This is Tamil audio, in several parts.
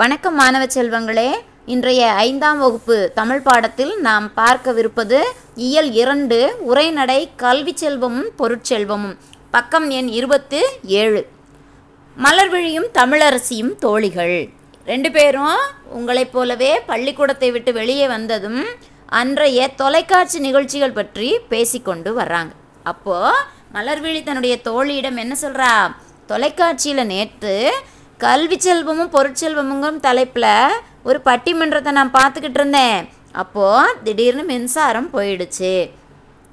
வணக்கம் மாணவ செல்வங்களே. இன்றைய ஐந்தாம் வகுப்பு தமிழ் பாடத்தில் நாம் பார்க்கவிருப்பது இயல் இரண்டு உரைநடை கல்வி செல்வமும் பொருட்செல்வமும். பக்கம் எண் இருபத்து ஏழு. மலர்விழியும் தமிழரசியும் தோழிகள். ரெண்டு பேரும் உங்களைப் போலவே பள்ளிக்கூடத்தை விட்டு வெளியே வந்ததும் அன்றைய தொலைக்காட்சி நிகழ்ச்சிகள் பற்றி பேசிக்கொண்டு வர்றாங்க. அப்போது மலர்விழி தன்னுடைய தோழியிடம் என்ன சொல்கிறா தொலைக்காட்சியில் நேற்று கல்வி செல்வமும் பொருட்செல்வமுங்கும் தலைப்பில் ஒரு பட்டிமன்றத்தை நான் பார்த்துக்கிட்டு இருந்தேன். அப்போது திடீர்னு மின்சாரம் போயிடுச்சு.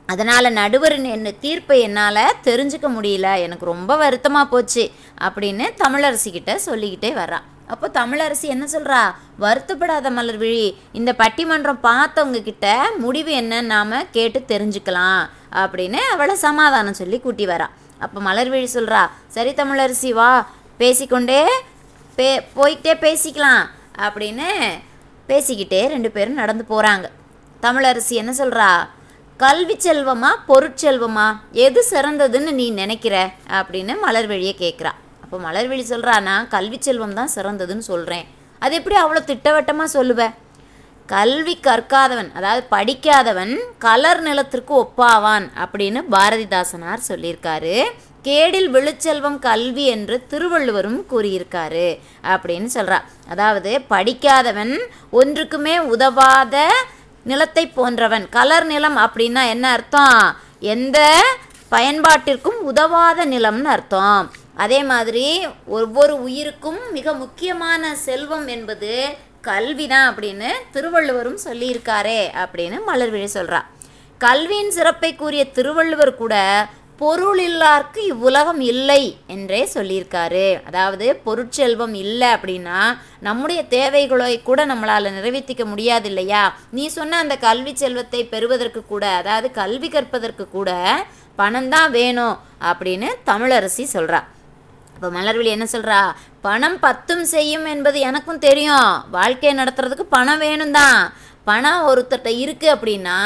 அதனால் நடுவர் என்ன தீர்ப்பை என்னால் தெரிஞ்சுக்க முடியல. எனக்கு ரொம்ப வருத்தமாக போச்சு அப்படின்னு தமிழரசிக்கிட்ட சொல்லிக்கிட்டே வர்றான் அப்போ தமிழரசி என்ன சொல்கிறா வருத்தப்படாத மலர்விழி இந்த பட்டிமன்றம் பார்த்தவங்க கிட்ட முடிவு என்னன்னு நாம் கேட்டு தெரிஞ்சுக்கலாம் அப்படின்னு அவளை சமாதானம் சொல்லி கூட்டி வரா. அப்போ மலர்விழி சொல்கிறா சரி தமிழரசி வா. பேசிக்கொண்டே பே போய்கிட்டே பேசிக்கலாம் அப்படின்னு பேசிக்கிட்டே ரெண்டு பேரும் நடந்து போகிறாங்க தமிழரசி என்ன சொல்கிறா கல்வி செல்வமா பொருட்செல்வமா? எது சிறந்ததுன்னு நீ நினைக்கிற? அப்படின்னு மலர்வெளியை கேட்குறா அப்போ மலர்வெளி சொல்கிறா நான் கல்வி செல்வம் தான் சிறந்ததுன்னு சொல்கிறேன் அது எப்படி அவ்வளோ திட்டவட்டமாக சொல்லுவ? கல்வி கற்காதவன் அதாவது படிக்காதவன் கலர் நிலத்திற்கு ஒப்பாவான் அப்படின்னு பாரதிதாசனார் சொல்லியிருக்காரு. கேடில் விழுச்செல்வம் கல்வி என்று திருவள்ளுவரும் கூறியிருக்காரு அப்படின்னு சொல்கிறா அதாவது படிக்காதவன் ஒன்றுக்குமே உதவாத நிலத்தை போன்றவன். கலர் நிலம் அப்படின்னா என்ன அர்த்தம்? எந்த பயன்பாட்டிற்கும் உதவாத நிலம்னு அர்த்தம். அதே மாதிரி ஒவ்வொரு உயிருக்கும் மிக முக்கியமான செல்வம் என்பது கல்வி தான் அப்படின்னு திருவள்ளுவரும் சொல்லியிருக்காரே அப்படின்னு மலர்விழி சொல்கிறா கல்வியின் சிறப்பை கூறிய திருவள்ளுவர் கூட பொருள் இல்லார்க்கு இவ்வுலகம் இல்லை என்றே சொல்லியிருக்காரு. அதாவது பொருட்செல்வம் இல்லை அப்படின்னா நம்முடைய தேவைகளை கூட நம்மளால் நிறைவேற்றிக்க முடியாது இல்லையா? நீ சொன்ன அந்த கல்வி செல்வத்தை பெறுவதற்கு கூட அதாவது கல்வி கற்பதற்கு கூட பணம் தான் வேணும் அப்படின்னு தமிழரசி சொல்கிறா இப்போ மலர்விழி என்ன சொல்கிறா பணம் பத்தும் செய்யும் என்பது எனக்கும் தெரியும். வாழ்க்கையை நடத்துறதுக்கு பணம் வேணும் தான் பணம் ஒருத்தர்கிட்ட இருக்குது அப்படின்னா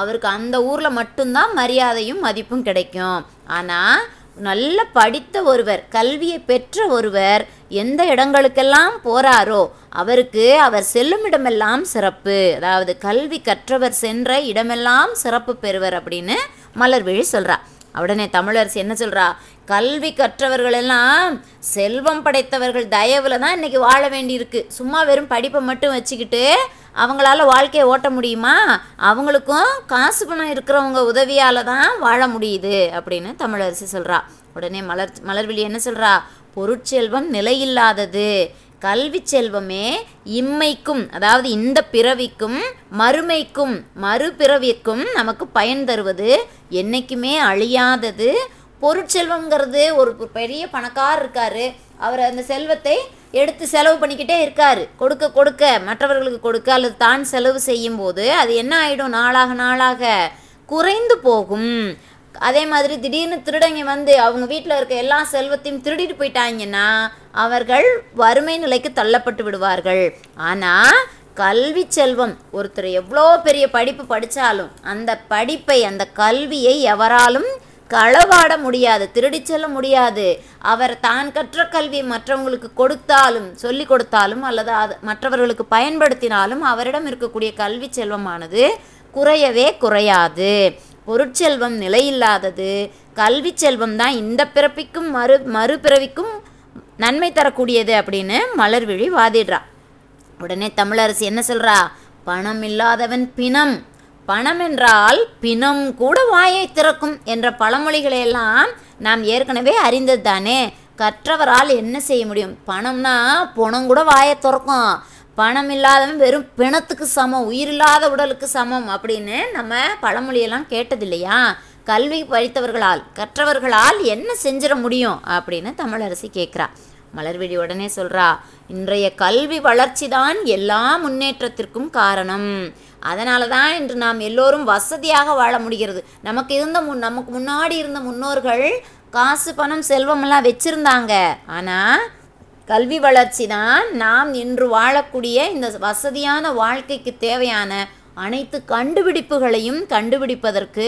அவருக்கு அந்த ஊரில் மட்டும்தான் மரியாதையும் மதிப்பும் கிடைக்கும். ஆனால் நல்ல படித்த ஒருவர் கல்வியை பெற்ற ஒருவர் எந்த இடங்களுக்கெல்லாம் போகிறாரோ அவருக்கு அவர் செல்லும் இடமெல்லாம் சிறப்பு. அதாவது கல்வி கற்றவர் சென்ற இடமெல்லாம் சிறப்பு பெறுவர் அப்படின்னு மலர்விழி சொல்கிறா உடனே தமிழரசு என்ன சொல்கிறா கல்வி கற்றவர்கள் எல்லாம் செல்வம் படைத்தவர்கள் தயவில் தான் இன்றைக்கி வாழ வேண்டியிருக்கு. சும்மா வெறும் படிப்பை மட்டும் வச்சுக்கிட்டு அவங்களால வாழ்க்கையை ஓட்ட முடியுமா? அவங்களுக்கும் காசு பணம் இருக்கிறவங்க உதவியால் தான் வாழ முடியுது அப்படின்னு தமிழரசி சொல்கிறா உடனே மலர் மலர்விழி என்ன சொல்கிறா பொருட்செல்வம் நிலையில்லாதது கல்வி செல்வமே இம்மைக்கும் அதாவது இந்த பிறவிக்கும் மறுமைக்கும் மறுபிறவிற்கும் நமக்கு பயன் தருவது என்றைக்குமே அழியாதது. பொருட்செல்வங்கிறது ஒரு பெரிய பணக்காரர் இருக்கார். அவர் அந்த செல்வத்தை எடுத்து செலவு பண்ணிக்கிட்டே இருக்கார். கொடுக்க கொடுக்க மற்றவர்களுக்கு கொடுக்க அல்லது தான் செலவு செய்யும் போது அது என்ன ஆகிடும் நாளாக நாளாக குறைந்து போகும். அதே மாதிரி திடீர்னு திருடங்க வந்து அவங்க வீட்டில் இருக்க எல்லா செல்வத்தையும் திருடிட்டு போயிட்டாங்கன்னா அவர்கள் வறுமை நிலைக்கு தள்ளப்பட்டு விடுவார்கள். ஆனால் கல்வி செல்வம் ஒருத்தர் எவ்வளோ பெரிய படிப்பு படித்தாலும் அந்த படிப்பை அந்த கல்வியை எவராலும் களவாட முடியாது திருடி செல்ல முடியாது. அவர் தான் கற்ற கல்வி மற்றவங்களுக்கு கொடுத்தாலும் சொல்லி கொடுத்தாலும் அல்லது அது மற்றவர்களுக்கு பயன்படுத்தினாலும் அவரிடம் இருக்கக்கூடிய கல்வி செல்வமானது குறையவே குறையாது. பொருட்செல்வம் நிலையில்லாதது. கல்வி செல்வம் தான் இந்த பிறப்பிக்கும் மறு மறுபிறவிக்கும் நன்மை தரக்கூடியது அப்படின்னு மலர்விழி வாதிடுறா. உடனே தமிழரசு என்ன சொல்கிறா பணம் இல்லாதவன் பிணம். பணம் என்றால் பிணம் கூட வாயை திறக்கும் என்ற பழமொழிகளையெல்லாம் நாம் ஏற்கனவே அறிந்தது தானே கற்றவரால் என்ன செய்ய முடியும்? பணம்னா பணம் கூட வாயை திறக்கும். பணம் இல்லாதவன் வெறும் பிணத்துக்கு சமம் உயிரில்லாத உடலுக்கு சமம் அப்படின்னு நம்ம பழமொழியெல்லாம் கேட்டது இல்லையா கல்வி படித்தவர்களால் கற்றவர்களால் என்ன செஞ்சிட முடியும் அப்படின்னு தமிழரசி கேட்குறா. மலர்விழி உடனே சொல்கிறா இன்றைய கல்வி வளர்ச்சி தான் எல்லா முன்னேற்றத்திற்கும் காரணம். அதனால தான் இன்று நாம் எல்லோரும் வசதியாக வாழ முடிகிறது. நமக்கு இருந்த முன் நமக்கு முன்னாடி இருந்த முன்னோர்கள் காசு பணம் செல்வமெல்லாம் வச்சுருந்தாங்க. ஆனால் கல்வி வளர்ச்சி தான் நாம் இன்று வாழக்கூடிய இந்த வசதியான வாழ்க்கைக்கு தேவையான அனைத்து கண்டுபிடிப்புகளையும் கண்டுபிடிப்பதற்கு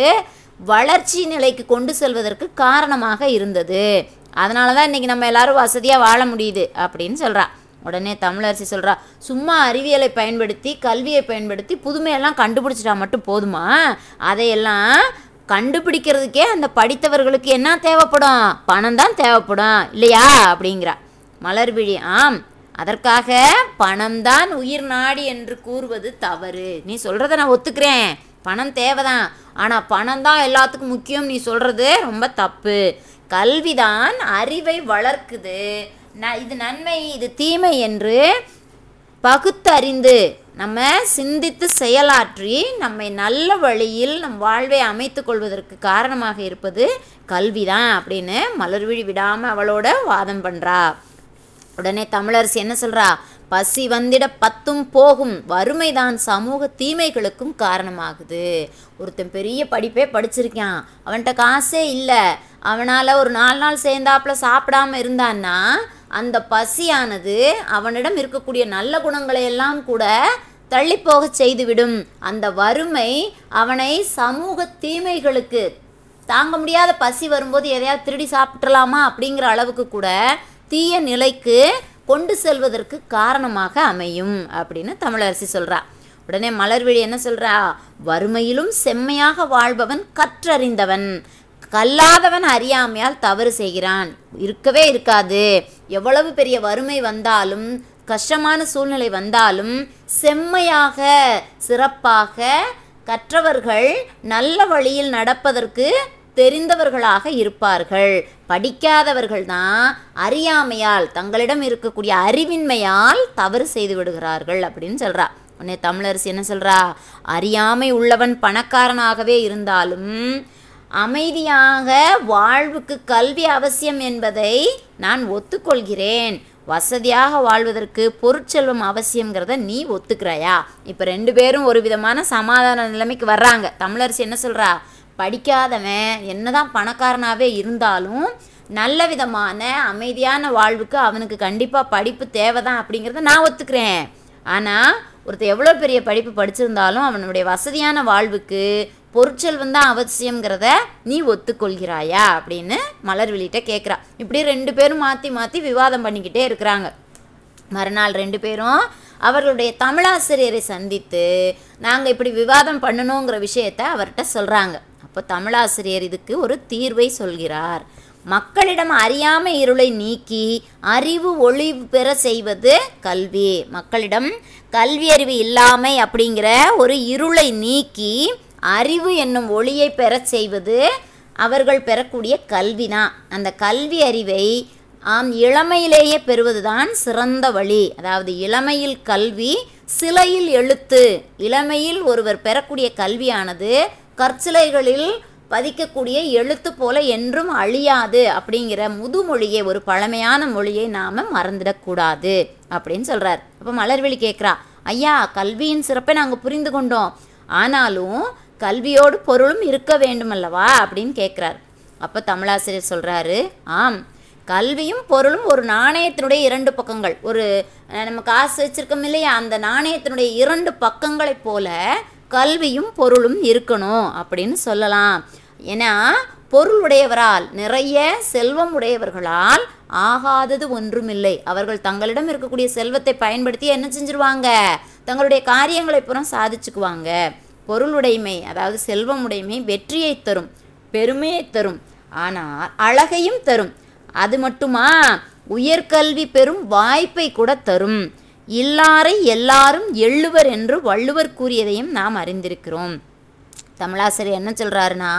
வளர்ச்சி நிலைக்கு கொண்டு செல்வதற்கு காரணமாக இருந்தது. அதனால தான் இன்றைக்கி நம்ம எல்லாரும் வசதியாக வாழ முடியுது அப்படின்னு சொல்கிறா உடனே தமிழரசி சொல்கிறா சும்மா அறிவியலை பயன்படுத்தி கல்வியை பயன்படுத்தி புதுமையெல்லாம் கண்டுபிடிச்சிட்டா மட்டும் போதுமா? அதையெல்லாம் கண்டுபிடிக்கிறதுக்கே அந்த படித்தவர்களுக்கு என்ன தேவைப்படும்? பணம் தான் தேவைப்படும் இல்லையா? அப்படிங்கிறா. மலர்விழி ஆம் அதற்காக பணம் தான் உயிர் நாடி என்று கூறுவது தவறு. நீ சொல்கிறத நான் ஒத்துக்கிறேன். பணம் தேவைதான். ஆனால் பணம் தான் எல்லாத்துக்கும் முக்கியம். நீ சொல்கிறது ரொம்ப தப்பு. கல்விதான் அறிவை வளர்க்குது. ந இது நன்மை இது தீமை என்று பகுத்தறிந்து நம்ம சிந்தித்து செயலாற்றி நம்மை நல்ல வழியில் நம் வாழ்வை அமைத்து கொள்வதற்கு காரணமாக இருப்பது கல்விதான் அப்படின்னு மலர்விழி விடாமல் அவளோட வாதம் பண்ணுறா உடனே தமிழரசி என்ன சொல்கிறா பசி வந்திட பத்தும் போகும். வறுமைதான் சமூக தீமைகளுக்கும் காரணமாகுது. ஒருத்தன் பெரிய படிப்பே படிச்சிருக்கான். அவன்கிட்ட காசே இல்லை. அவனால் ஒரு நாலு நாள் சேர்ந்தாப்புல சாப்பிடாம இருந்தான்னா அந்த பசியானது அவனிடம் இருக்கக்கூடிய நல்ல குணங்களை எல்லாம் கூட தள்ளி போக செய்துவிடும். அந்த வறுமை அவனை சமூக தீமைகளுக்கு தாங்க முடியாத பசி வரும்போது எதையாவது திருடி சாப்பிட்றலாமா அப்படிங்கிற அளவுக்கு கூட தீய நிலைக்கு கொண்டு செல்வதற்கு காரணமாக அமையும் அப்படின்னு தமிழரசி சொல்கிறா உடனே மலர்விழி என்ன சொல்கிறா வறுமையிலும் செம்மையாக வாழ்பவன் கற்றறிந்தவன். கல்லாதவன் அறியாமையால் தவறு செய்கிறான். இருக்கவே இருக்காது. எவ்வளவு பெரிய வறுமை வந்தாலும் கஷ்டமான சூழ்நிலை வந்தாலும் செம்மையாக சிறப்பாக கற்றவர்கள் நல்ல வழியில் நடப்பதற்கு தெரிந்தவர்களாக இருப்பார்கள். படிக்காதவர்கள் தான் அறியாமையால் தங்களிடம் இருக்கக்கூடிய அறிவின்மையால் தவறு செய்து விடுகிறார்கள் அப்படின்னு சொல்கிறா உடனே தமிழரசி என்ன சொல்கிறா அறியாமை உள்ளவன் பணக்காரனாகவே இருந்தாலும் அமைதியாக வாழ்வுக்கு கல்வி அவசியம் என்பதை நான் ஒத்துக்கொள்கிறேன். வசதியாக வாழ்வதற்கு பொருட்செல்வம் அவசியங்கிறத நீ ஒத்துக்கிறாயா? இப்போ ரெண்டு பேரும் ஒரு விதமான சமாதான நிலைமைக்கு வர்றாங்க. தமிழரசி என்ன சொல்கிறா படிக்காதவன் என்னதான் பணக்காரனாகவே இருந்தாலும் நல்ல விதமான அமைதியான வாழ்வுக்கு அவனுக்கு கண்டிப்பாக படிப்பு தேவைதான் அப்படிங்கிறத நான் ஒத்துக்கிறேன். ஆனால் ஒருத்தர் எவ்வளோ பெரிய படிப்பு படிச்சிருந்தாலும் அவனுடைய வசதியான வாழ்வுக்கு பொருட்செல்வம் தான் அவசியங்கிறத நீ ஒத்துக்கொள்கிறாயா அப்படின்னு மலர்விழிட்ட கேட்குறா இப்படி ரெண்டு பேரும் மாற்றி மாற்றி விவாதம் பண்ணிக்கிட்டே இருக்கிறாங்க. மறுநாள் ரெண்டு பேரும் அவர்களுடைய தமிழாசிரியரை சந்தித்து நாங்கள் இப்படி விவாதம் பண்ணணுங்கிற விஷயத்த அவர்கிட்ட சொல்கிறாங்க அப்போ தமிழாசிரியர் இதுக்கு ஒரு தீர்வை சொல்கிறார். மக்களிடம் அறியாமை இருளை நீக்கி அறிவு ஒளி பெற செய்வது கல்வி. மக்களிடம் கல்வி அறிவு இல்லாமை அப்படிங்கிற ஒரு இருளை நீக்கி அறிவு என்னும் ஒளியை பெறச் செய்வது அவர்கள் பெறக்கூடிய கல்வி தான் அந்த கல்வி அறிவை ஆம் இளமையிலேயே பெறுவதுதான் சிறந்த வழி. அதாவது இளமையில் கல்வி சிலையில் எழுத்து. இளமையில் ஒருவர் பெறக்கூடிய கல்வியானது கற்சிலைகளில் பதிக்கக்கூடிய எழுத்து போல என்றும் அழியாது அப்படிங்கிற முதுமொழியை ஒரு பழமையான மொழியை நாம் மறந்துடக்கூடாது அப்படின்னு சொல்கிறார் அப்போ மலர்விழி கேட்குறா ஐயா கல்வியின் சிறப்பை நாங்கள் புரிந்து கொண்டோம். ஆனாலும் கல்வியோடு பொருளும் இருக்க வேண்டுமல்லவா? அப்படின்னு கேட்குறார் அப்போ தமிழாசிரியர் சொல்கிறாரு ஆம் கல்வியும் பொருளும் ஒரு நாணயத்தினுடைய இரண்டு பக்கங்கள். ஒரு நம்ம காசு வச்சுருக்கோம் இல்லையா? அந்த நாணயத்தினுடைய இரண்டு பக்கங்களைப் போல கல்வியும் பொருளும் இருக்கணும் அப்படின்னு சொல்லலாம். ஏன்னா பொருள் உடையவரால் நிறைய செல்வம் உடையவர்களால் ஆகாதது ஒன்றுமில்லை. அவர்கள் தங்களிடம் இருக்கக்கூடிய செல்வத்தை பயன்படுத்தி என்ன செஞ்சிருவாங்க? தங்களுடைய காரியங்களை புறம் சாதிச்சுக்குவாங்க. பொருளுடைமை அதாவது செல்வம் உடைமை வெற்றியை தரும் பெருமையை தரும் ஆனால் அழகையும் தரும். அது மட்டுமா? உயர்கல்வி பெறும் வாய்ப்பை கூட தரும். இல்லாரை எல்லாரும் எள்ளுவர் என்று வள்ளுவர் கூறியதையும் நாம் அறிந்திருக்கிறோம். தமிழாசிரியர் என்ன சொல்கிறாருன்னா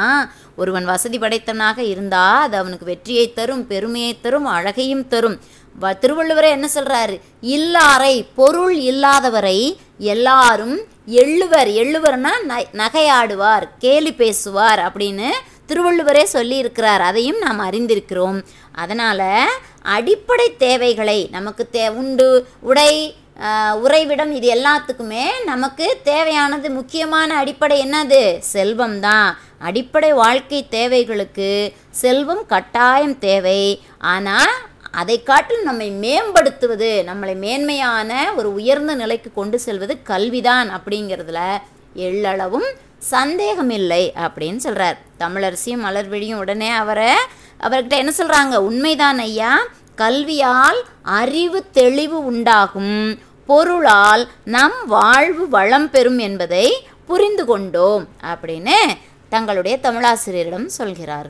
ஒருவன் வசதி படைத்தவனாக இருந்தால் அது அவனுக்கு வெற்றியை தரும் பெருமையை தரும் அழகையும் தரும். திருவள்ளுவரை திருவள்ளுவரே என்ன சொல்கிறாரு இல்லாரை பொருள் இல்லாதவரை எல்லாரும் எள்ளுவர் எள்ளுவர்னா ந நகையாடுவார் கேலி பேசுவார் அப்படின்னு திருவள்ளுவரே சொல்லியிருக்கிறார். அதையும் நாம் அறிந்திருக்கிறோம். அதனால் அடிப்படை தேவைகளை நமக்கு தே உண்டு உடை உறைவிடம் இது எல்லாத்துக்குமே நமக்கு தேவையானது முக்கியமான அடிப்படை என்னது? செல்வம் தான். அடிப்படை வாழ்க்கை தேவைகளுக்கு செல்வம் கட்டாயம் தேவை. ஆனால் அதை காட்டில் நம்மை மேம்படுத்துவது நம்மளை மேன்மையான ஒரு உயர்ந்த நிலைக்கு கொண்டு செல்வது கல்விதான் அப்படிங்கிறதுல எள்ளளவும் சந்தேகமில்லை அப்படின்னு சொல்கிறார் தமிழரசியும் மலர்விழியும் உடனே அவரை அவர்கிட்ட என்ன சொல்கிறாங்க உண்மைதான் ஐயா கல்வியால் அறிவு தெளிவு உண்டாகும். பொருளால் நம் வாழ்வு வளம் பெறும் என்பதை புரிந்து கொண்டோம் அப்படின்னு தங்களுடைய தமிழாசிரியரிடம் சொல்கிறார்கள்.